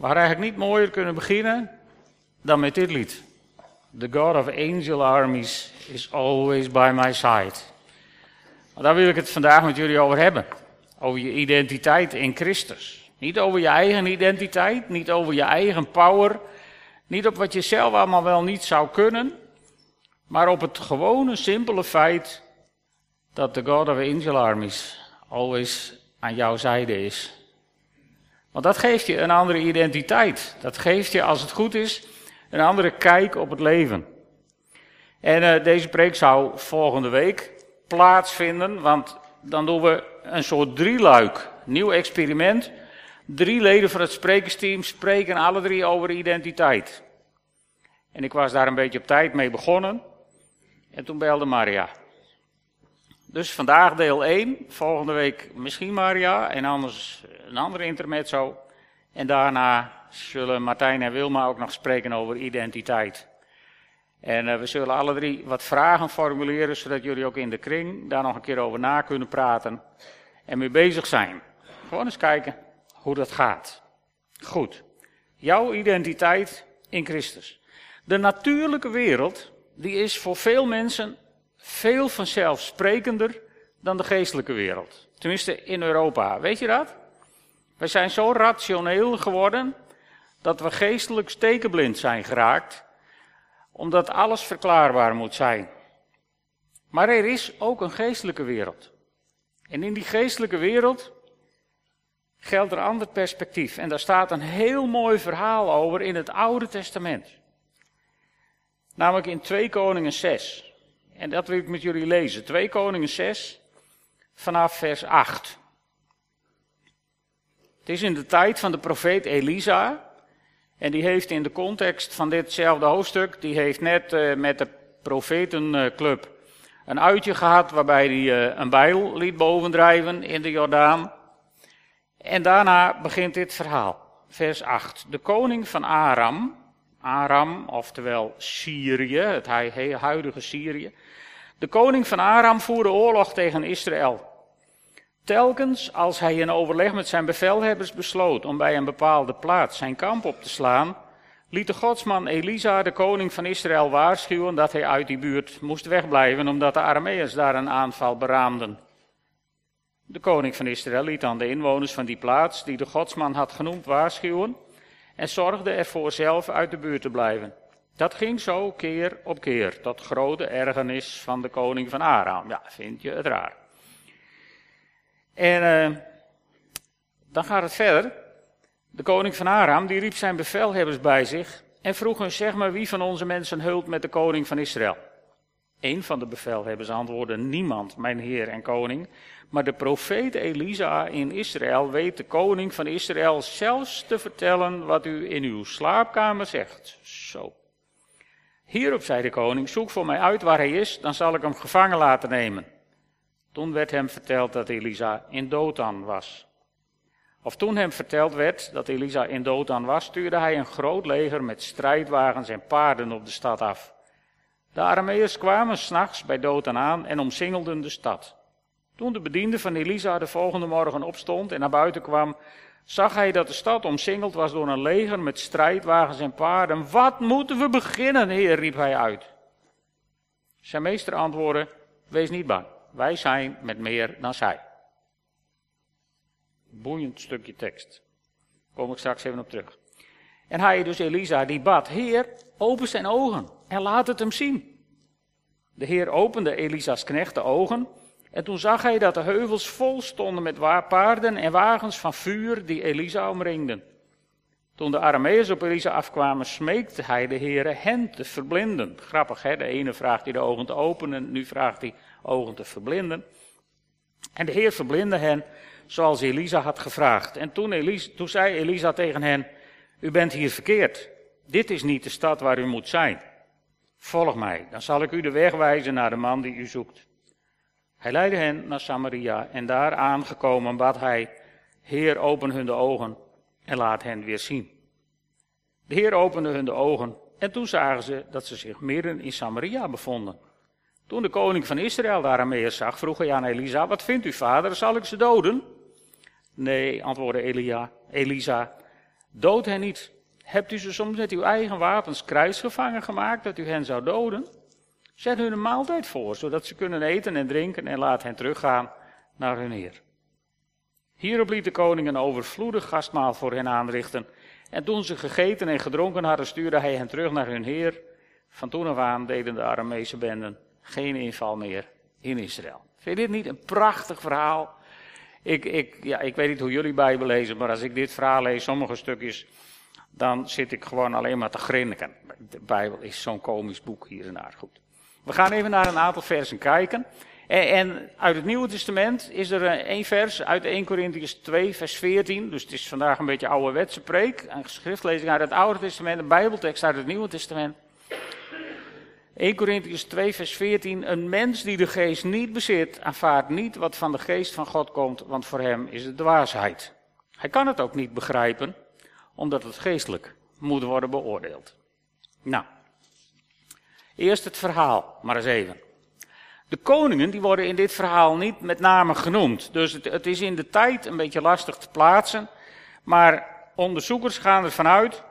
Hadden eigenlijk niet mooier kunnen beginnen dan met dit lied. The God of Angel Armies is always by my side. Daar wil ik het vandaag met jullie over hebben. Over je identiteit in Christus. Niet over je eigen identiteit, niet over je eigen power, niet op wat je zelf allemaal wel niet zou kunnen, maar op het gewone, simpele feit dat de God of Angel Armies always aan jouw zijde is. Want dat geeft je een andere identiteit. Dat geeft je, als het goed is, een andere kijk op het leven. En uh, deze preek zou volgende week plaatsvinden, want dan doen we een soort drieluik. Nieuw experiment. Drie leden van het sprekersteam spreken alle drie over identiteit. En ik was daar een beetje op tijd mee begonnen. En toen belde Maria. Dus vandaag deel 1, volgende week misschien Maria en anders een andere intermezzo. En daarna zullen Martijn en Wilma ook nog spreken over identiteit. En uh, we zullen alle drie wat vragen formuleren, zodat jullie ook in de kring daar nog een keer over na kunnen praten en mee bezig zijn. Gewoon eens kijken hoe dat gaat. Goed. Jouw identiteit in Christus. De natuurlijke wereld, die is voor veel mensen veel vanzelfsprekender dan de geestelijke wereld. Tenminste in Europa. Weet je dat? We zijn zo rationeel geworden dat we geestelijk stekenblind zijn geraakt, omdat alles verklaarbaar moet zijn. Maar er is ook een geestelijke wereld. En in die geestelijke wereld geldt er een ander perspectief. En daar staat een heel mooi verhaal over in het Oude Testament. Namelijk in 2 Koningen 6. En dat wil ik met jullie lezen. 2 Koningen 6 vanaf vers 8. Het is in de tijd van de profeet Elisa. En die heeft in de context van ditzelfde hoofdstuk, die heeft net uh, met de profetenclub een uitje gehad waarbij hij uh, een bijl liet bovendrijven in de Jordaan. En daarna begint dit verhaal. Vers 8. De koning van Aram, Aram, oftewel Syrië, het huidige Syrië. De koning van Aram voerde oorlog tegen Israël. Telkens als hij in overleg met zijn bevelhebbers besloot om bij een bepaalde plaats zijn kamp op te slaan, liet de godsman Elisa, de koning van Israël, waarschuwen dat hij uit die buurt moest wegblijven, omdat de Arameërs daar een aanval beraamden. De koning van Israël liet dan de inwoners van die plaats, die de godsman had genoemd, waarschuwen en zorgde ervoor zelf uit de buurt te blijven. Dat ging zo keer op keer, tot grote ergernis van de koning van Aram. Ja, vind je het raar. En uh, dan gaat het verder. De koning van Aram, die riep zijn bevelhebbers bij zich en vroeg hun, zeg maar, wie van onze mensen hult met de koning van Israël? Een van de bevelhebbers antwoordde, niemand, mijn heer en koning. Maar de profeet Elisa in Israël weet de koning van Israël zelfs te vertellen wat u in uw slaapkamer zegt. Zo. Hierop zei de koning, zoek voor mij uit waar hij is, dan zal ik hem gevangen laten nemen. Toen werd hem verteld dat Elisa in Dothan was. Of toen hem verteld werd dat Elisa in Dothan was, stuurde hij een groot leger met strijdwagens en paarden op de stad af. De Arameërs kwamen s'nachts bij Dothan aan en omsingelden de stad. Toen de bediende van Elisa de volgende morgen opstond en naar buiten kwam, zag hij dat de stad omsingeld was door een leger met strijdwagens en paarden. Wat moeten we beginnen, heer, riep hij uit. Zijn meester antwoordde, wees niet bang. Wij zijn met meer dan zij. Boeiend stukje tekst. Daar kom ik straks even op terug. En hij, dus Elisa, die bad, Heer, open zijn ogen laat het hem zien. De Heer opende Elisa's knecht de ogen en toen zag hij dat de heuvels vol stonden met paarden en wagens van vuur die Elisa omringden. Toen de Arameërs op Elisa afkwamen, smeekte hij de Heer hen te verblinden. Grappig, hè? De ene vraagt hij de ogen te openen, nu vraagt hij ogen te verblinden. En de Heer verblindde hen zoals Elisa had gevraagd. En toen, Elisa, toen zei Elisa tegen hen, u bent hier verkeerd. Dit is niet de stad waar u moet zijn. Volg mij, dan zal ik u de weg wijzen naar de man die u zoekt. Hij leidde hen naar Samaria en daar aangekomen bad hij, Heer open hun de ogen en laat hen weer zien. De Heer opende hun de ogen en toen zagen ze dat ze zich midden in Samaria bevonden. Toen de koning van Israël daar Arameer zag, vroeg hij aan Elisa, wat vindt u vader, zal ik ze doden? Nee, antwoordde Elia, Elisa, Dood hen niet. Hebt u ze soms met uw eigen wapens kruisgevangen gemaakt dat u hen zou doden? Zet hun een maaltijd voor, zodat ze kunnen eten en drinken en laat hen teruggaan naar hun Heer. Hierop liet de koning een overvloedig gastmaal voor hen aanrichten. En toen ze gegeten en gedronken hadden, stuurde hij hen terug naar hun Heer. Van toen af aan deden de Aramese benden geen inval meer in Israël. Vind je dit niet een prachtig verhaal? Ik, ik, ja, ik weet niet hoe jullie Bijbel lezen, maar als ik dit verhaal lees, sommige stukjes, dan zit ik gewoon alleen maar te grinniken. De Bijbel is zo'n komisch boek hier en daar. Goed. We gaan even naar een aantal versen kijken. En, uit het Nieuwe Testament is er eh, één vers uit 1 Corinthians 2, vers 14. Dus het is vandaag een beetje ouderwetse preek. Een schriftlezing uit het Oude Testament, een Bijbeltekst uit het Nieuwe Testament. 1 Corinthians 2, vers 14. Een mens die de geest niet bezit, aanvaardt niet wat van de geest van God komt, want voor hem is het dwaasheid. Hij kan het ook niet begrijpen, omdat het geestelijk moet worden beoordeeld. Nou, eerst het verhaal, maar eens even. De koningen die worden in dit verhaal niet met name genoemd. Dus het, het is in de tijd een beetje lastig te plaatsen. Maar onderzoekers gaan ervan uit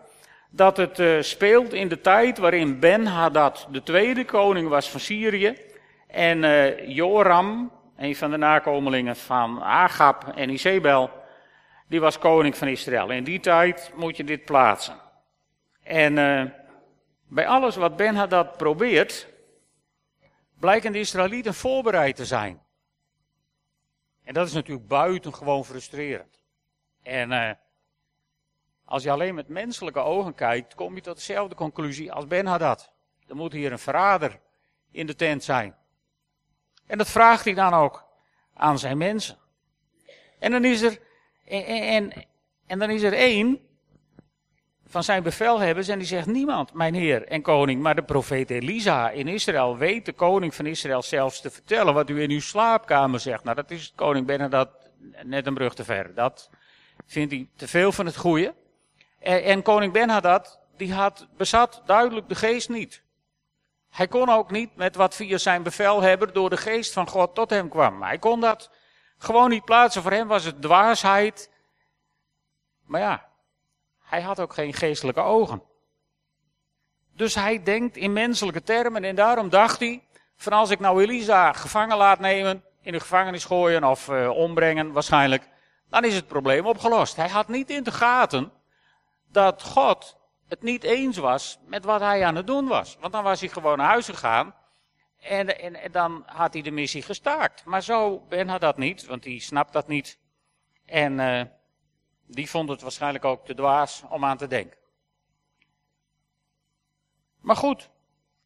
dat het uh, speelt in de tijd waarin Ben-Hadad de tweede koning was van Syrië. En uh, Joram, een van de nakomelingen van Agab en Isabel, die was koning van Israël. In die tijd moet je dit plaatsen. En uh, bij alles wat Ben-Hadad probeert, blijken de Israëlieten voorbereid te zijn. En dat is natuurlijk buitengewoon frustrerend. En uh, als je alleen met menselijke ogen kijkt, kom je tot dezelfde conclusie als Ben Hadad. Er moet hier een verrader in de tent zijn. En dat vraagt hij dan ook aan zijn mensen. En dan is er, en, en, dan is er één van zijn bevelhebbers en die zegt niemand, mijn heer en koning, maar de profeet Elisa in Israël weet de koning van Israël zelfs te vertellen wat u in uw slaapkamer zegt. Nou, dat is koning Benadad net een brug te ver. Dat vindt hij te veel van het goede. En, en koning Benhadad, die had, bezat duidelijk de geest niet. Hij kon ook niet met wat via zijn bevelhebber door de geest van God tot hem kwam. Hij kon dat gewoon niet plaatsen. Voor hem was het dwaasheid. Maar ja, hij had ook geen geestelijke ogen. Dus hij denkt in menselijke termen en daarom dacht hij, van als ik nou Elisa gevangen laat nemen, in de gevangenis gooien of uh, ombrengen waarschijnlijk, dan is het probleem opgelost. Hij had niet in de gaten dat God het niet eens was met wat hij aan het doen was. Want dan was hij gewoon naar huis gegaan en, en, dan had hij de missie gestaakt. Maar zo Ben had dat niet, want hij snapt dat niet. En uh, die vond het waarschijnlijk ook te dwaas om aan te denken. Maar goed,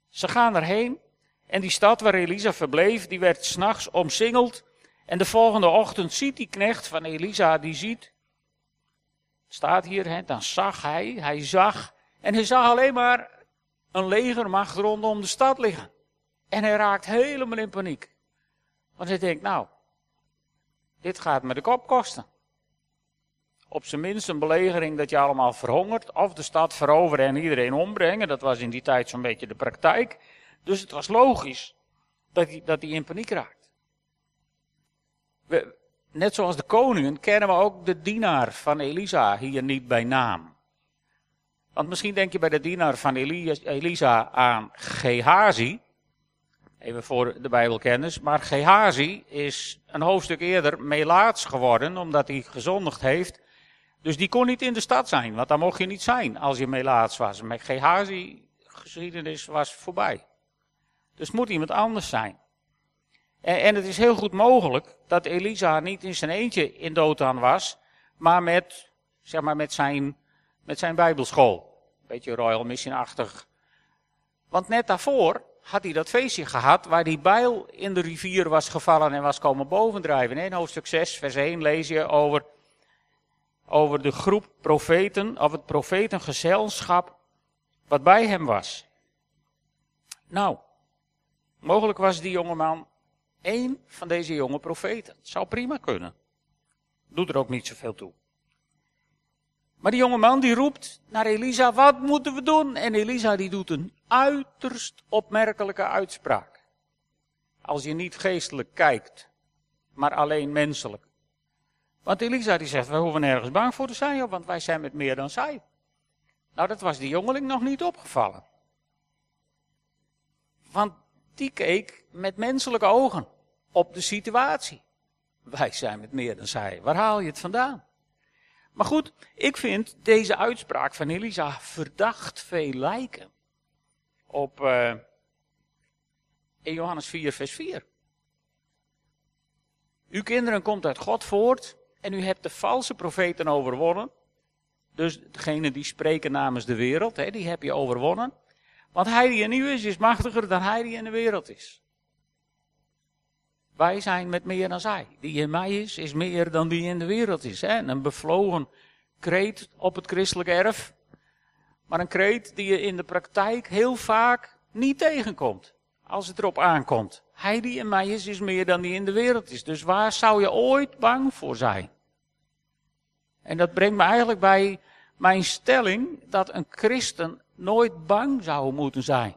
ze gaan erheen. En die stad waar Elisa verbleef, die werd s'nachts omsingeld. En de volgende ochtend ziet die knecht van Elisa, die ziet, staat hier, hè, dan zag hij, hij zag, en hij zag alleen maar een legermacht rondom de stad liggen. En hij raakt helemaal in paniek. Want hij denkt, nou, dit gaat me de kop kosten op zijn minst een belegering dat je allemaal verhongert, of de stad veroveren en iedereen ombrengen. Dat was in die tijd zo'n beetje de praktijk. Dus het was logisch dat hij, dat hij in paniek raakt. Net zoals de koningen kennen we ook de dienaar van Elisa hier niet bij naam. Want misschien denk je bij de dienaar van Elisa aan Gehazi. Even voor de Bijbelkennis. Maar Gehazi is een hoofdstuk eerder melaats geworden, omdat hij gezondigd heeft dus die kon niet in de stad zijn, want daar mocht je niet zijn als je melaats was. Met Gehazi geschiedenis was voorbij. Dus moet iemand anders zijn. En, en, het is heel goed mogelijk dat Elisa niet in zijn eentje in Dothan was, maar met, zeg maar, met zijn, met zijn bijbelschool. Beetje Royal Mission-achtig. Want net daarvoor had hij dat feestje gehad waar die bijl in de rivier was gevallen en was komen bovendrijven. In hoofdstuk 6, vers 1 lees je over over de groep profeten, of het profetengezelschap, wat bij hem was. Nou, mogelijk was die jongeman één van deze jonge profeten. Zou prima kunnen. Doet er ook niet zoveel toe. Maar die jongeman die roept naar Elisa, wat moeten we doen? En Elisa die doet een uiterst opmerkelijke uitspraak. Als je niet geestelijk kijkt, maar alleen menselijk. Want Elisa die zegt, we hoeven nergens bang voor te zijn, want wij zijn met meer dan zij. Nou, dat was die jongeling nog niet opgevallen. Want die keek met menselijke ogen op de situatie. Wij zijn met meer dan zij. Waar haal je het vandaan? Maar goed, ik vind deze uitspraak van Elisa verdacht veel lijken op in Johannes 4, vers 4. Uw kinderen komt uit God voort en u hebt de valse profeten overwonnen. Dus degene die spreken namens de wereld, hè, die heb je overwonnen. Want hij die in u is, is machtiger dan hij die in de wereld is. Wij zijn met meer dan zij. Die in mij is, is meer dan die in de wereld is. Hè? Een bevlogen kreet op het christelijke erf. Maar een kreet die je in de praktijk heel vaak niet tegenkomt. Als het erop aankomt. Hij die in mij is, is meer dan die in de wereld is. Dus waar zou je ooit bang voor zijn? En dat brengt me eigenlijk bij mijn stelling dat een christen nooit bang zou moeten zijn.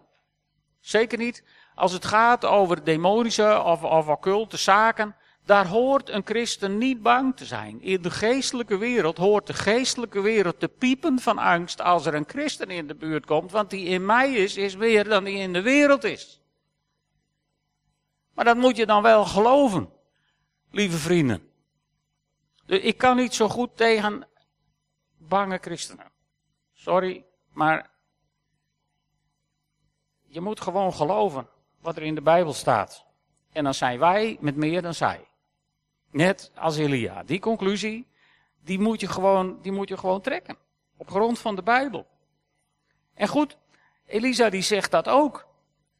Zeker niet als het gaat over demonische of, of occulte zaken. Daar hoort een christen niet bang te zijn. In de geestelijke wereld hoort de geestelijke wereld te piepen van angst als er een christen in de buurt komt. Want die in mij is, is meer dan die in de wereld is. Maar dat moet je dan wel geloven, lieve vrienden. Ik kan niet zo goed tegen bange christenen. Sorry, maar je moet gewoon geloven wat er in de Bijbel staat. En dan zijn wij met meer dan zij. Net als Elia. Die conclusie, die moet je gewoon, die moet je gewoon trekken. Op grond van de Bijbel. En goed, Elisa die zegt dat ook.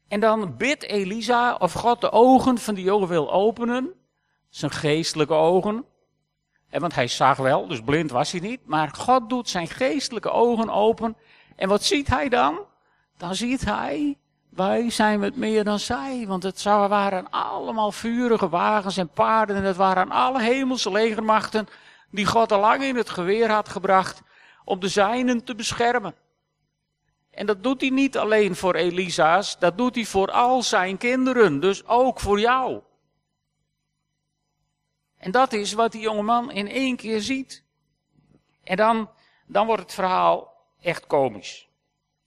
En dan bidt Elisa of God de ogen van die jongen wil openen. Zijn geestelijke ogen. En want hij zag wel, dus blind was hij niet. Maar God doet zijn geestelijke ogen open. En wat ziet hij dan? Dan ziet hij, wij zijn met meer dan zij. Want het waren allemaal vurige wagens en paarden. En het waren alle hemelse legermachten die God al lang in het geweer had gebracht om de zijnen te beschermen. En dat doet hij niet alleen voor Elisa's, dat doet hij voor al zijn kinderen, dus ook voor jou. En dat is wat die jongeman in één keer ziet. En dan, dan wordt het verhaal echt komisch.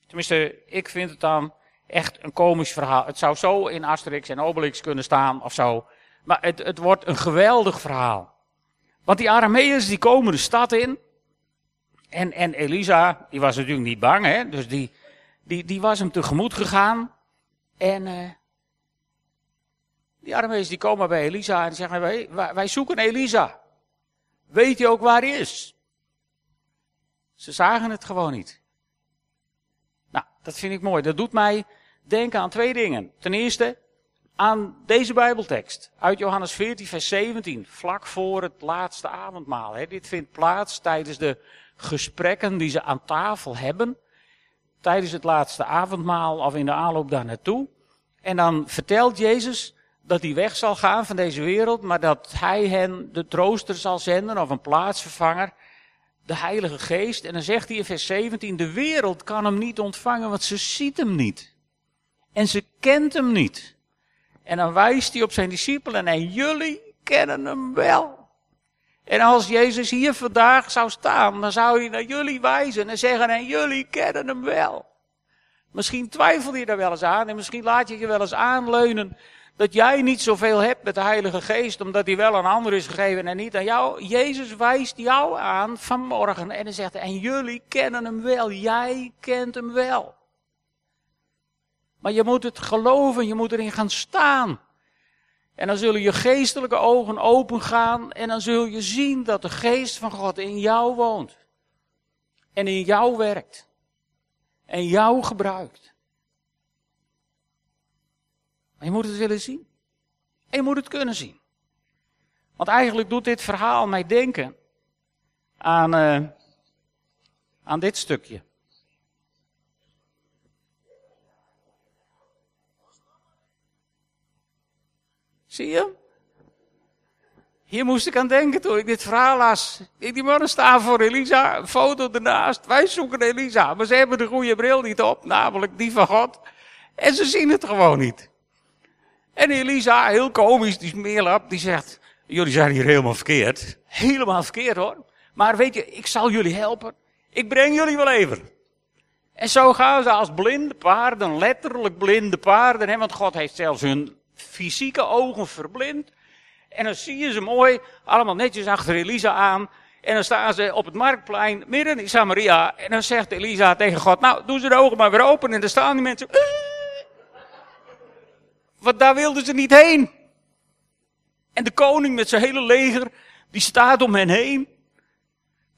Tenminste, ik vind het dan echt een komisch verhaal. Het zou zo in Asterix en Obelix kunnen staan of zo. Maar het, het wordt een geweldig verhaal. Want die Arameërs die komen de stad in. En, en Elisa, die was natuurlijk niet bang, hè? dus die, die, die was hem tegemoet gegaan. En uh, die Arameërs die komen bij Elisa en zeggen, wij, wij zoeken Elisa. Weet je ook waar hij is? Ze zagen het gewoon niet. Nou, dat vind ik mooi. Dat doet mij denken aan twee dingen. Ten eerste aan deze Bijbeltekst uit Johannes 14, vers 17, vlak voor het laatste avondmaal. Dit vindt plaats tijdens de gesprekken die ze aan tafel hebben, tijdens het laatste avondmaal of in de aanloop daar naartoe. En dan vertelt Jezus dat hij weg zal gaan van deze wereld, maar dat hij hen de trooster zal zenden of een plaatsvervanger, de Heilige Geest. En dan zegt hij in vers 17, de wereld kan hem niet ontvangen, want ze ziet hem niet. En ze kent hem niet. En dan wijst hij op zijn discipelen en jullie kennen hem wel. En als Jezus hier vandaag zou staan, dan zou hij naar jullie wijzen en zeggen, en jullie kennen hem wel. Misschien twijfel je daar wel eens aan en misschien laat je je wel eens aanleunen dat jij niet zoveel hebt met de Heilige Geest, omdat hij wel aan anderen is gegeven en niet aan jou. Jezus wijst jou aan vanmorgen en hij zegt, en jullie kennen hem wel, jij kent hem wel. Maar je moet het geloven, je moet erin gaan staan. En dan zullen je geestelijke ogen open gaan en dan zul je zien dat de geest van God in jou woont. En in jou werkt. En jou gebruikt. Maar je moet het willen zien. En je moet het kunnen zien. Want eigenlijk doet dit verhaal mij denken aan, uh, aan dit stukje. Zie je? Hier moest ik aan denken toen ik dit verhaal las. Die mannen staan voor Elisa, een foto ernaast. Wij zoeken Elisa, maar ze hebben de goede bril niet op, namelijk die van God. En ze zien het gewoon niet. En Elisa, heel komisch, die smeerlap, die zegt, Jullie zijn hier helemaal verkeerd. Helemaal verkeerd hoor. Maar weet je, ik zal jullie helpen. Ik breng jullie wel even. En zo gaan ze als blinde paarden, letterlijk blinde paarden, hè, want God heeft zelfs hun fysieke ogen verblind. En dan zie je ze mooi, allemaal netjes achter Elisa aan. En dan staan ze op het marktplein, midden in Samaria. En dan zegt Elisa tegen God, nou, doe ze de ogen maar weer open. En dan staan die mensen... Want daar wilden ze niet heen. En de koning met zijn hele leger, die staat om hen heen.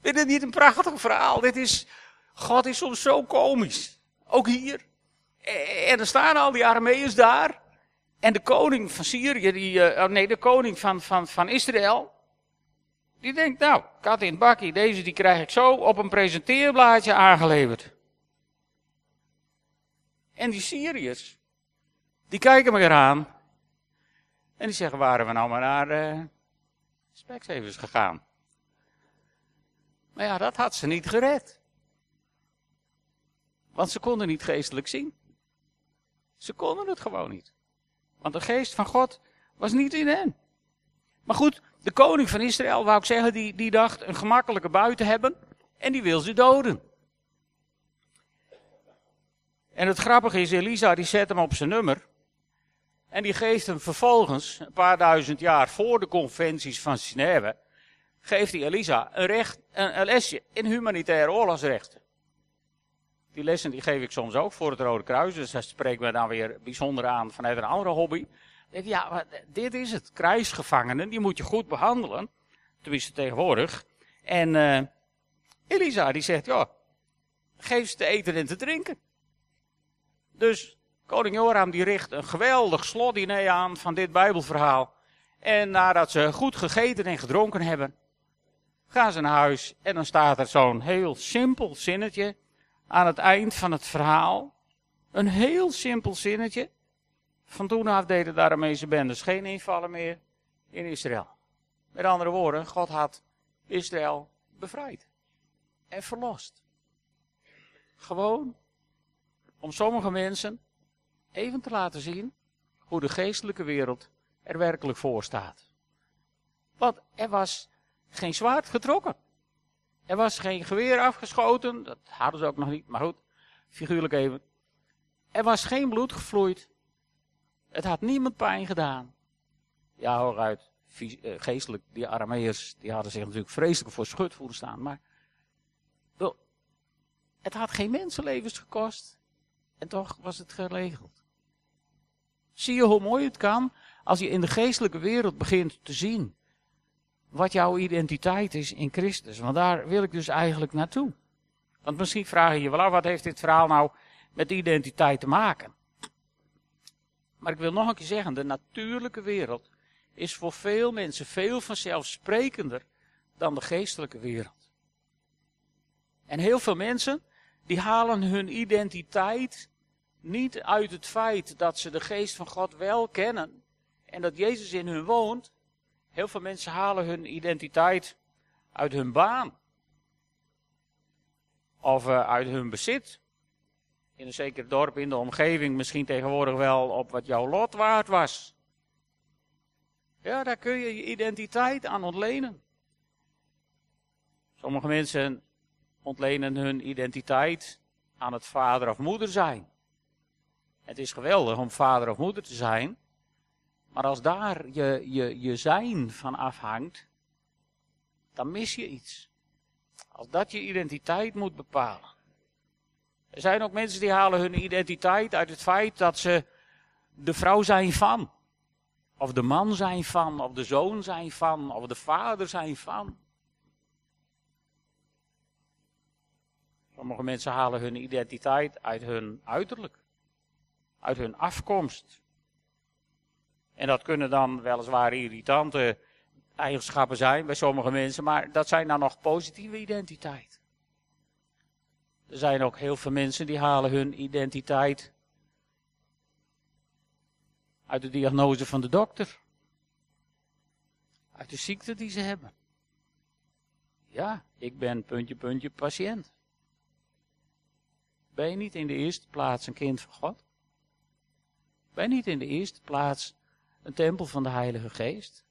Dit niet een prachtig verhaal. Dit is, God is soms zo komisch. Ook hier. En er staan al die Arameërs daar. En de koning van Syrië, die, uh, nee, de koning van, van, van Israël. Die denkt, nou, kat in het bakkie, deze die krijg ik zo op een presenteerblaadje aangeleverd. En die Syriërs, die kijken me eraan. En die zeggen, waren we nou maar naar uh, gegaan? Maar ja, dat had ze niet gered. Want ze konden niet geestelijk zien. Ze konden het gewoon niet. Want de geest van God was niet in hen. Maar goed, de koning van Israël, wou ik zeggen, die, die dacht een gemakkelijke buiten hebben. En die wil ze doden. En het grappige is, Elisa die zet hem op zijn nummer. En die geeft hem vervolgens, een paar duizend jaar voor de conventies van Genève, geeft hij Elisa een, recht, een, lesje in humanitaire oorlogsrechten. Die lessen die geef ik soms ook voor het Rode Kruis, dus dat spreekt me dan weer bijzonder aan vanuit een andere hobby. Denk ik, ja, dit is het. Krijgsgevangenen, die moet je goed behandelen. Tenminste tegenwoordig. En uh, Elisa die zegt, ja, geef ze te eten en te drinken. Dus koning Joram die richt een geweldig slotdiner aan van dit bijbelverhaal. En nadat ze goed gegeten en gedronken hebben, gaan ze naar huis. En dan staat er zo'n heel simpel zinnetje aan het eind van het verhaal. Een heel simpel zinnetje. Van toen af deden de Aramese bendes geen invallen meer in Israël. Met andere woorden, God had Israël bevrijd en verlost. Gewoon om sommige mensen even te laten zien hoe de geestelijke wereld er werkelijk voor staat. Want er was geen zwaard getrokken. Er was geen geweer afgeschoten, dat hadden ze ook nog niet, maar goed, figuurlijk even. Er was geen bloed gevloeid. Het had niemand pijn gedaan. Ja, hooruit, eh, geestelijk, die Arameërs, die hadden zich natuurlijk vreselijk voor schut voelen staan, maar het had geen mensenlevens gekost. En toch was het geregeld. Zie je hoe mooi het kan als je in de geestelijke wereld begint te zien wat jouw identiteit is in Christus. Want daar wil ik dus eigenlijk naartoe. Want misschien vraag je je wel af, wat heeft dit verhaal nou met identiteit te maken? Maar ik wil nog een keer zeggen, de natuurlijke wereld is voor veel mensen veel vanzelfsprekender dan de geestelijke wereld. En heel veel mensen, die halen hun identiteit niet uit het feit dat ze de geest van God wel kennen en dat Jezus in hun woont, Heel veel mensen halen hun identiteit uit hun baan. Of uh, uit hun bezit. In een zeker dorp in de omgeving misschien tegenwoordig wel op wat jouw lot waard was. Ja, daar kun je je identiteit aan ontlenen. Sommige mensen ontlenen hun identiteit aan het vader of moeder zijn. Het is geweldig om vader of moeder te zijn. Maar als daar je, je, je zijn van afhangt, dan mis je iets. Als dat je identiteit moet bepalen. Er zijn ook mensen die halen hun identiteit uit het feit dat ze de vrouw zijn van. Of de man zijn van, of de zoon zijn van, of de vader zijn van. Sommige mensen halen hun identiteit uit hun uiterlijk, uit hun afkomst. En dat kunnen dan weliswaar irritante eigenschappen zijn bij sommige mensen, maar dat zijn dan nog positieve identiteit. Er zijn ook heel veel mensen die halen hun identiteit uit de diagnose van de dokter. Uit de ziekte die ze hebben. Ja, ik ben puntje, puntje patiënt. Ben je niet in de eerste plaats een kind van God? Ben je niet in de eerste plaats een tempel van de Heilige Geest?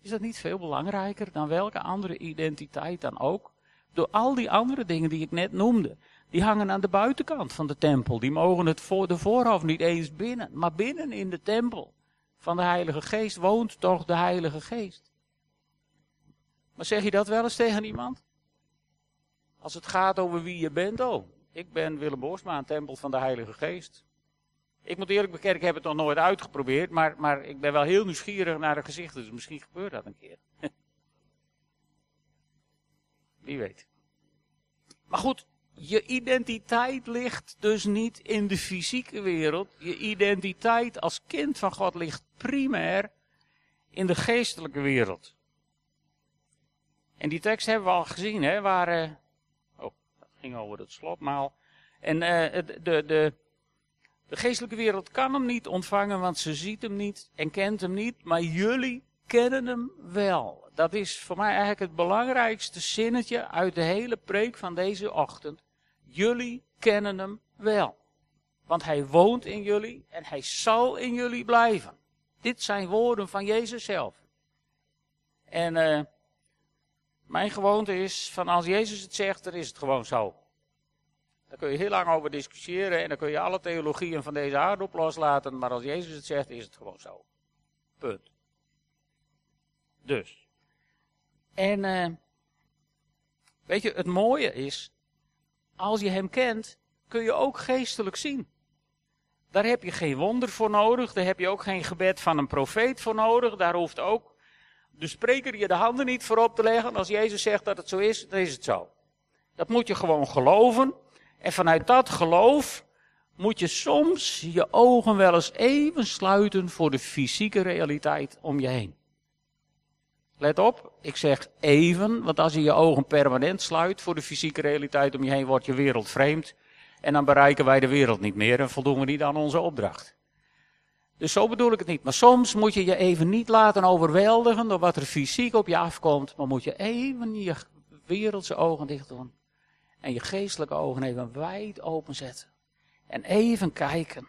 Is dat niet veel belangrijker dan welke andere identiteit dan ook? Door al die andere dingen die ik net noemde. Die hangen aan de buitenkant van de tempel. Die mogen het voor de voorhoofd niet eens binnen. Maar binnen in de tempel van de Heilige Geest woont toch de Heilige Geest. Maar zeg je dat wel eens tegen iemand? Als het gaat over wie je bent, oh, ik ben Willem Borsma, een tempel van de Heilige Geest. Ik moet eerlijk bekennen, ik heb het nog nooit uitgeprobeerd, maar, maar ik ben wel heel nieuwsgierig naar de gezichten, dus misschien gebeurt dat een keer. Wie weet. Maar goed, je identiteit ligt dus niet in de fysieke wereld. Je identiteit als kind van God ligt primair in de geestelijke wereld. En die tekst hebben we al gezien, hè, waar. Uh, oh, dat ging over het slotmaal. En uh, de, de, de, geestelijke wereld kan hem niet ontvangen, want ze ziet hem niet en kent hem niet. Maar jullie kennen hem wel. Dat is voor mij eigenlijk het belangrijkste zinnetje uit de hele preek van deze ochtend. Jullie kennen hem wel. Want hij woont in jullie en hij zal in jullie blijven. Dit zijn woorden van Jezus zelf. En uh, mijn gewoonte is van als Jezus het zegt, dan is het gewoon zo. Daar kun je heel lang over discussiëren en dan kun je alle theologieën van deze aarde op loslaten. Maar als Jezus het zegt, is het gewoon zo. Punt. Dus. En uh, weet je, het mooie is, als je hem kent, kun je ook geestelijk zien. Daar heb je geen wonder voor nodig, daar heb je ook geen gebed van een profeet voor nodig, daar hoeft ook de spreker je de handen niet voor op te leggen. Als Jezus zegt dat het zo is, dan is het zo. Dat moet je gewoon geloven. En vanuit dat geloof moet je soms je ogen wel eens even sluiten voor de fysieke realiteit om je heen. Let op, ik zeg even, want als je je ogen permanent sluit voor de fysieke realiteit om je heen, wordt je wereld vreemd. En dan bereiken wij de wereld niet meer en voldoen we niet aan onze opdracht. Dus zo bedoel ik het niet. Maar soms moet je je even niet laten overweldigen door wat er fysiek op je afkomt. Maar moet je even je wereldse ogen dicht doen. En je geestelijke ogen even wijd openzetten. En even kijken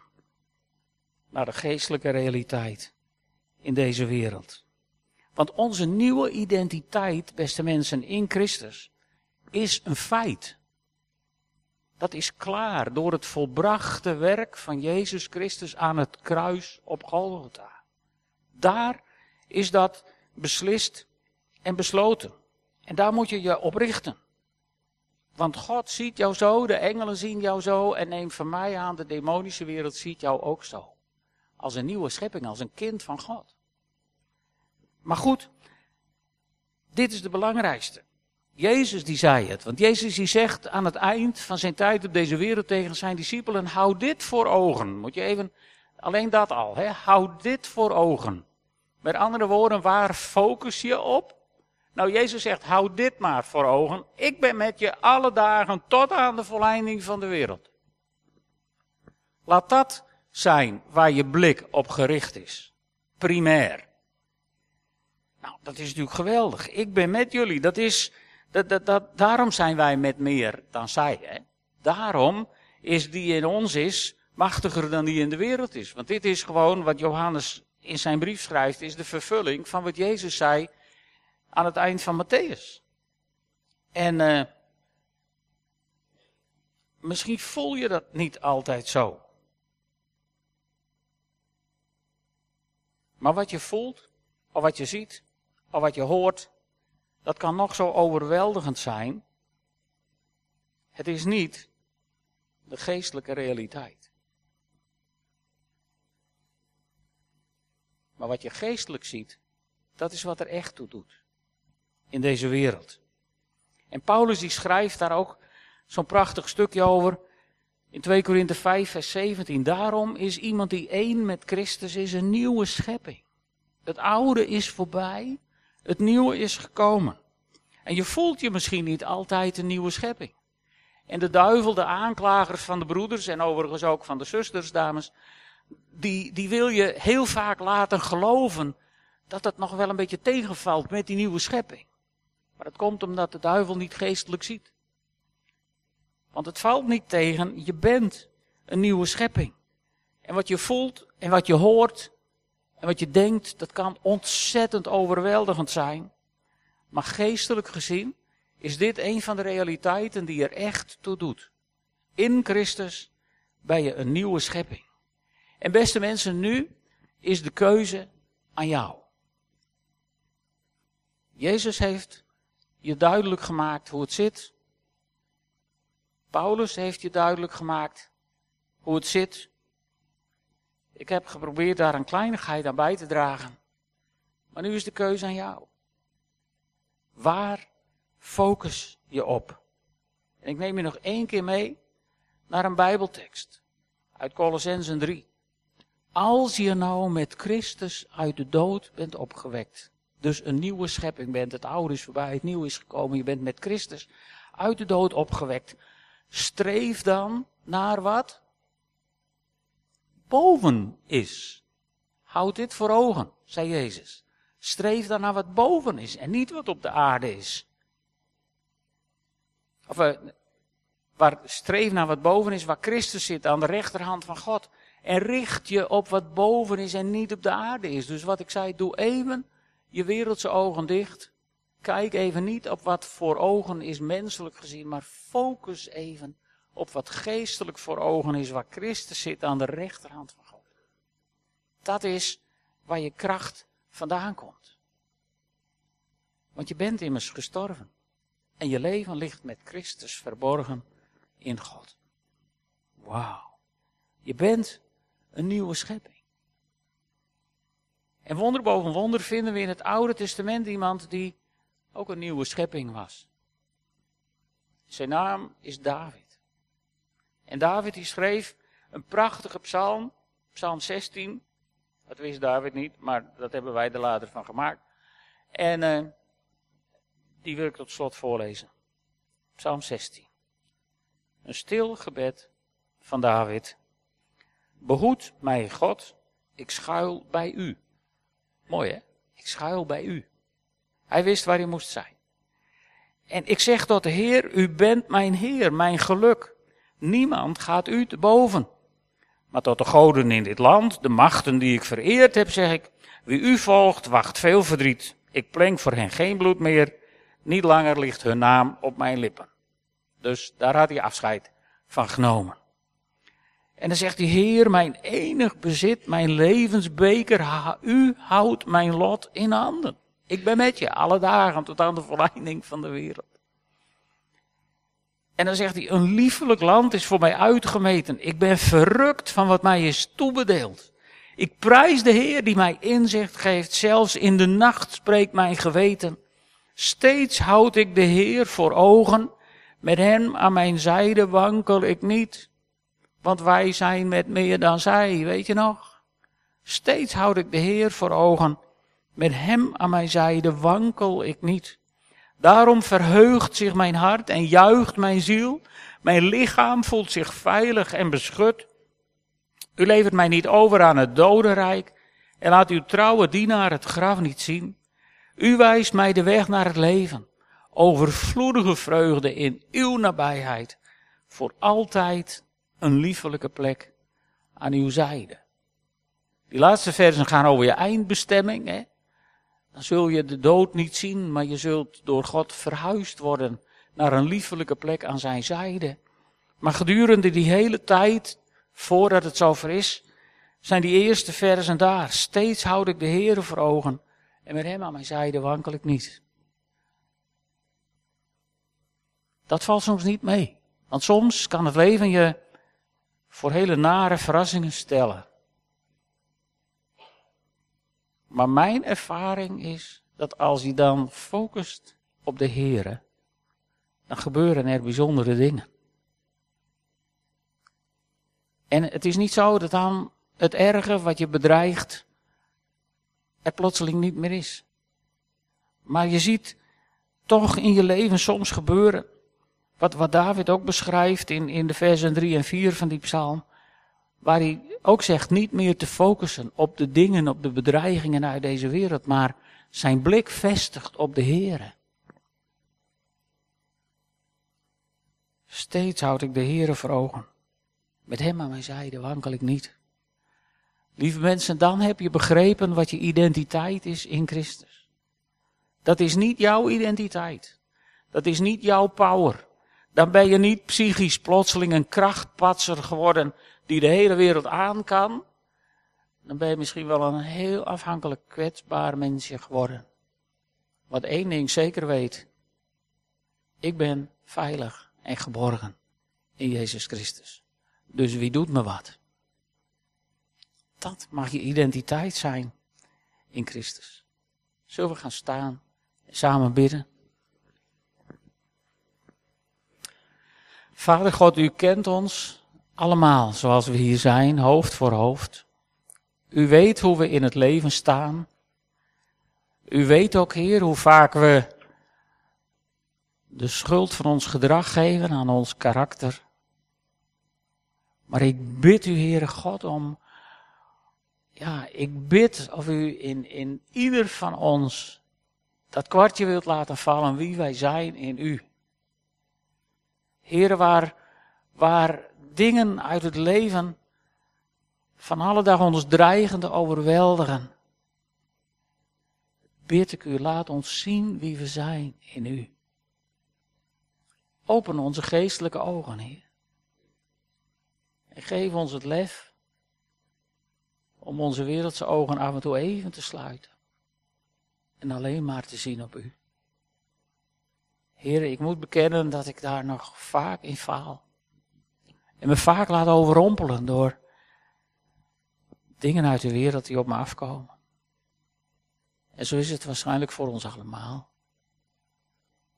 naar de geestelijke realiteit in deze wereld. Want onze nieuwe identiteit, beste mensen, in Christus, is een feit. Dat is klaar door het volbrachte werk van Jezus Christus aan het kruis op Golgotha. Daar is dat beslist en besloten. En daar moet je je op richten. Want God ziet jou zo, de engelen zien jou zo en neem van mij aan, de demonische wereld ziet jou ook zo. Als een nieuwe schepping, als een kind van God. Maar goed, dit is de belangrijkste. Jezus die zei het. Want Jezus die zegt aan het eind van zijn tijd op deze wereld tegen zijn discipelen, hou dit voor ogen. Moet je even, alleen dat al, hè? hou dit voor ogen. Met andere woorden, waar focus je op? Nou, Jezus zegt, hou dit maar voor ogen. Ik ben met je alle dagen tot aan de volleinding van de wereld. Laat dat zijn waar je blik op gericht is. Primair. Nou, dat is natuurlijk geweldig. Ik ben met jullie. Dat is, dat, dat, dat, daarom zijn wij met meer dan zij. Hè? Daarom is die in ons is machtiger dan die in de wereld is. Want dit is gewoon wat Johannes in zijn brief schrijft, is de vervulling van wat Jezus zei aan het eind van Matthäus. En uh, misschien voel je dat niet altijd zo. Maar wat je voelt, of wat je ziet, of wat je hoort, dat kan nog zo overweldigend zijn. Het is niet de geestelijke realiteit. Maar wat je geestelijk ziet, dat is wat er echt toe doet in deze wereld. En Paulus die schrijft daar ook zo'n prachtig stukje over in 2 Korinthe 5 vers 17. Daarom is iemand die één met Christus is een nieuwe schepping. Het oude is voorbij, het nieuwe is gekomen. En je voelt je misschien niet altijd een nieuwe schepping. En de duivel, de aanklagers van de broeders en overigens ook van de zusters, dames, die, die wil je heel vaak laten geloven dat het nog wel een beetje tegenvalt met die nieuwe schepping. Maar dat komt omdat de duivel niet geestelijk ziet. Want het valt niet tegen, je bent een nieuwe schepping. En wat je voelt en wat je hoort, En wat je denkt, dat kan ontzettend overweldigend zijn. Maar geestelijk gezien is dit een van de realiteiten die er echt toe doet. In Christus ben je een nieuwe schepping. En beste mensen, nu is de keuze aan jou. Jezus heeft je duidelijk gemaakt hoe het zit. Paulus heeft je duidelijk gemaakt hoe het zit. Ik heb geprobeerd daar een kleinigheid aan bij te dragen. Maar nu is de keuze aan jou. Waar focus je op? En ik neem je nog één keer mee naar een Bijbeltekst uit Colossensen 3. Als je nou met Christus uit de dood bent opgewekt, dus een nieuwe schepping bent, het oude is voorbij, het nieuwe is gekomen, je bent met Christus uit de dood opgewekt, streef dan naar wat? Boven is. Houd dit voor ogen, zei Jezus. Streef dan naar wat boven is en niet wat op de aarde is. Of uh, waar streef naar wat boven is, waar Christus zit aan de rechterhand van God. En richt je op wat boven is en niet op de aarde is. Dus wat ik zei, doe even je wereldse ogen dicht. Kijk even niet op wat voor ogen is menselijk gezien, maar focus even op wat geestelijk voor ogen is, waar Christus zit aan de rechterhand van God. Dat is waar je kracht vandaan komt. Want je bent immers gestorven. En je leven ligt met Christus verborgen in God. Wauw. Je bent een nieuwe schepping. En wonder boven wonder vinden we in het Oude Testament iemand die ook een nieuwe schepping was. Zijn naam is David. En David die schreef een prachtige psalm, psalm 16. Dat wist David niet, maar dat hebben wij er later van gemaakt. En uh, die wil ik tot slot voorlezen. Psalm 16. Een stil gebed van David. Behoed mij God, ik schuil bij u. Mooi hè? Ik schuil bij u. Hij wist waar hij moest zijn. En ik zeg tot de Heer, u bent mijn Heer, mijn geluk. Niemand gaat u te boven. Maar tot de goden in dit land, de machten die ik vereerd heb, zeg ik, wie u volgt, wacht veel verdriet. Ik plenk voor hen geen bloed meer, niet langer ligt hun naam op mijn lippen. Dus daar had hij afscheid van genomen. En dan zegt hij, Heer, mijn enig bezit, mijn levensbeker, u houdt mijn lot in handen. Ik ben met je alle dagen tot aan de verleiding van de wereld. En dan zegt hij, een liefelijk land is voor mij uitgemeten. Ik ben verrukt van wat mij is toebedeeld. Ik prijs de Heer die mij inzicht geeft. Zelfs in de nacht spreekt mijn geweten. Steeds houd ik de Heer voor ogen. Met hem aan mijn zijde wankel ik niet. Want wij zijn met meer dan zij, weet je nog? Steeds houd ik de Heer voor ogen. Met hem aan mijn zijde wankel ik niet. Daarom verheugt zich mijn hart en juicht mijn ziel. Mijn lichaam voelt zich veilig en beschut. U levert mij niet over aan het dodenrijk en laat uw trouwe dienaar het graf niet zien. U wijst mij de weg naar het leven. Overvloedige vreugde in uw nabijheid. Voor altijd een liefelijke plek aan uw zijde. Die laatste versen gaan over je eindbestemming. Hè? Dan zul je de dood niet zien, maar je zult door God verhuisd worden naar een liefelijke plek aan zijn zijde. Maar gedurende die hele tijd, voordat het zover is, zijn die eerste versen daar. Steeds houd ik de Heer voor ogen en met hem aan mijn zijde wankel ik niet. Dat valt soms niet mee. Want soms kan het leven je voor hele nare verrassingen stellen. Maar mijn ervaring is dat als je dan focust op de Here, dan gebeuren er bijzondere dingen. En het is niet zo dat dan het erge wat je bedreigt er plotseling niet meer is. Maar je ziet toch in je leven soms gebeuren wat, wat David ook beschrijft in, in de versen 3 en 4 van die psalm. Waar hij ook zegt niet meer te focussen op de dingen, op de bedreigingen uit deze wereld, maar zijn blik vestigt op de Heere. Steeds houd ik de Heere voor ogen. Met hem aan mijn zijde wankel ik niet. Lieve mensen, dan heb je begrepen wat je identiteit is in Christus. Dat is niet jouw identiteit. Dat is niet jouw power. Dan ben je niet psychisch plotseling een krachtpatser geworden die de hele wereld aan kan. Dan ben je misschien wel een heel afhankelijk kwetsbaar mensje geworden. Wat één ding zeker weet. Ik ben veilig en geborgen in Jezus Christus. Dus wie doet me wat? Dat mag je identiteit zijn in Christus. Zullen we gaan staan en samen bidden? Vader God, u kent ons allemaal zoals we hier zijn, hoofd voor hoofd. U weet hoe we in het leven staan. U weet ook, Heer, hoe vaak we de schuld van ons gedrag geven aan ons karakter. Maar ik bid u, Heere God, om, ja, ik bid of u in, in ieder van ons dat kwartje wilt laten vallen wie wij zijn in u. Heere, waar, waar dingen uit het leven van alle dag ons dreigende overweldigen. Bid ik u, laat ons zien wie we zijn in u. Open onze geestelijke ogen, Heer. En geef ons het lef om onze wereldse ogen af en toe even te sluiten. En alleen maar te zien op u. Heer, ik moet bekennen dat ik daar nog vaak in faal. En me vaak laat overrompelen door dingen uit de wereld die op me afkomen. En zo is het waarschijnlijk voor ons allemaal.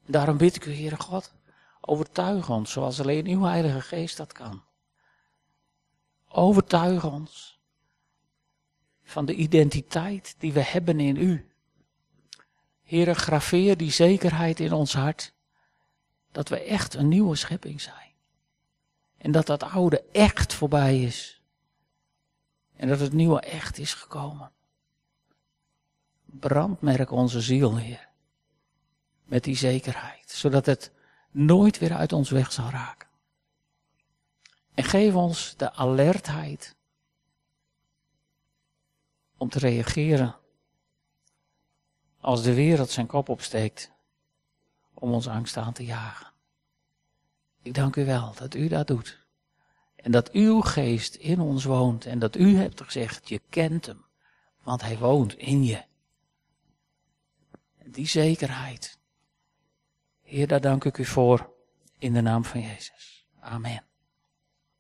Daarom bid ik u, Heere God, overtuig ons zoals alleen uw Heilige Geest dat kan. Overtuig ons van de identiteit die we hebben in u. Heere, graveer die zekerheid in ons hart dat we echt een nieuwe schepping zijn. En dat dat oude echt voorbij is. En dat het nieuwe echt is gekomen. Brandmerk onze ziel, Heer. Met die zekerheid. Zodat het nooit weer uit ons weg zal raken. En geef ons de alertheid om te reageren als de wereld zijn kop opsteekt om ons angst aan te jagen. Ik dank u wel dat u dat doet. En dat uw geest in ons woont en dat u hebt gezegd, je kent hem, want hij woont in je. Die zekerheid. Heer, daar dank ik u voor in de naam van Jezus. Amen.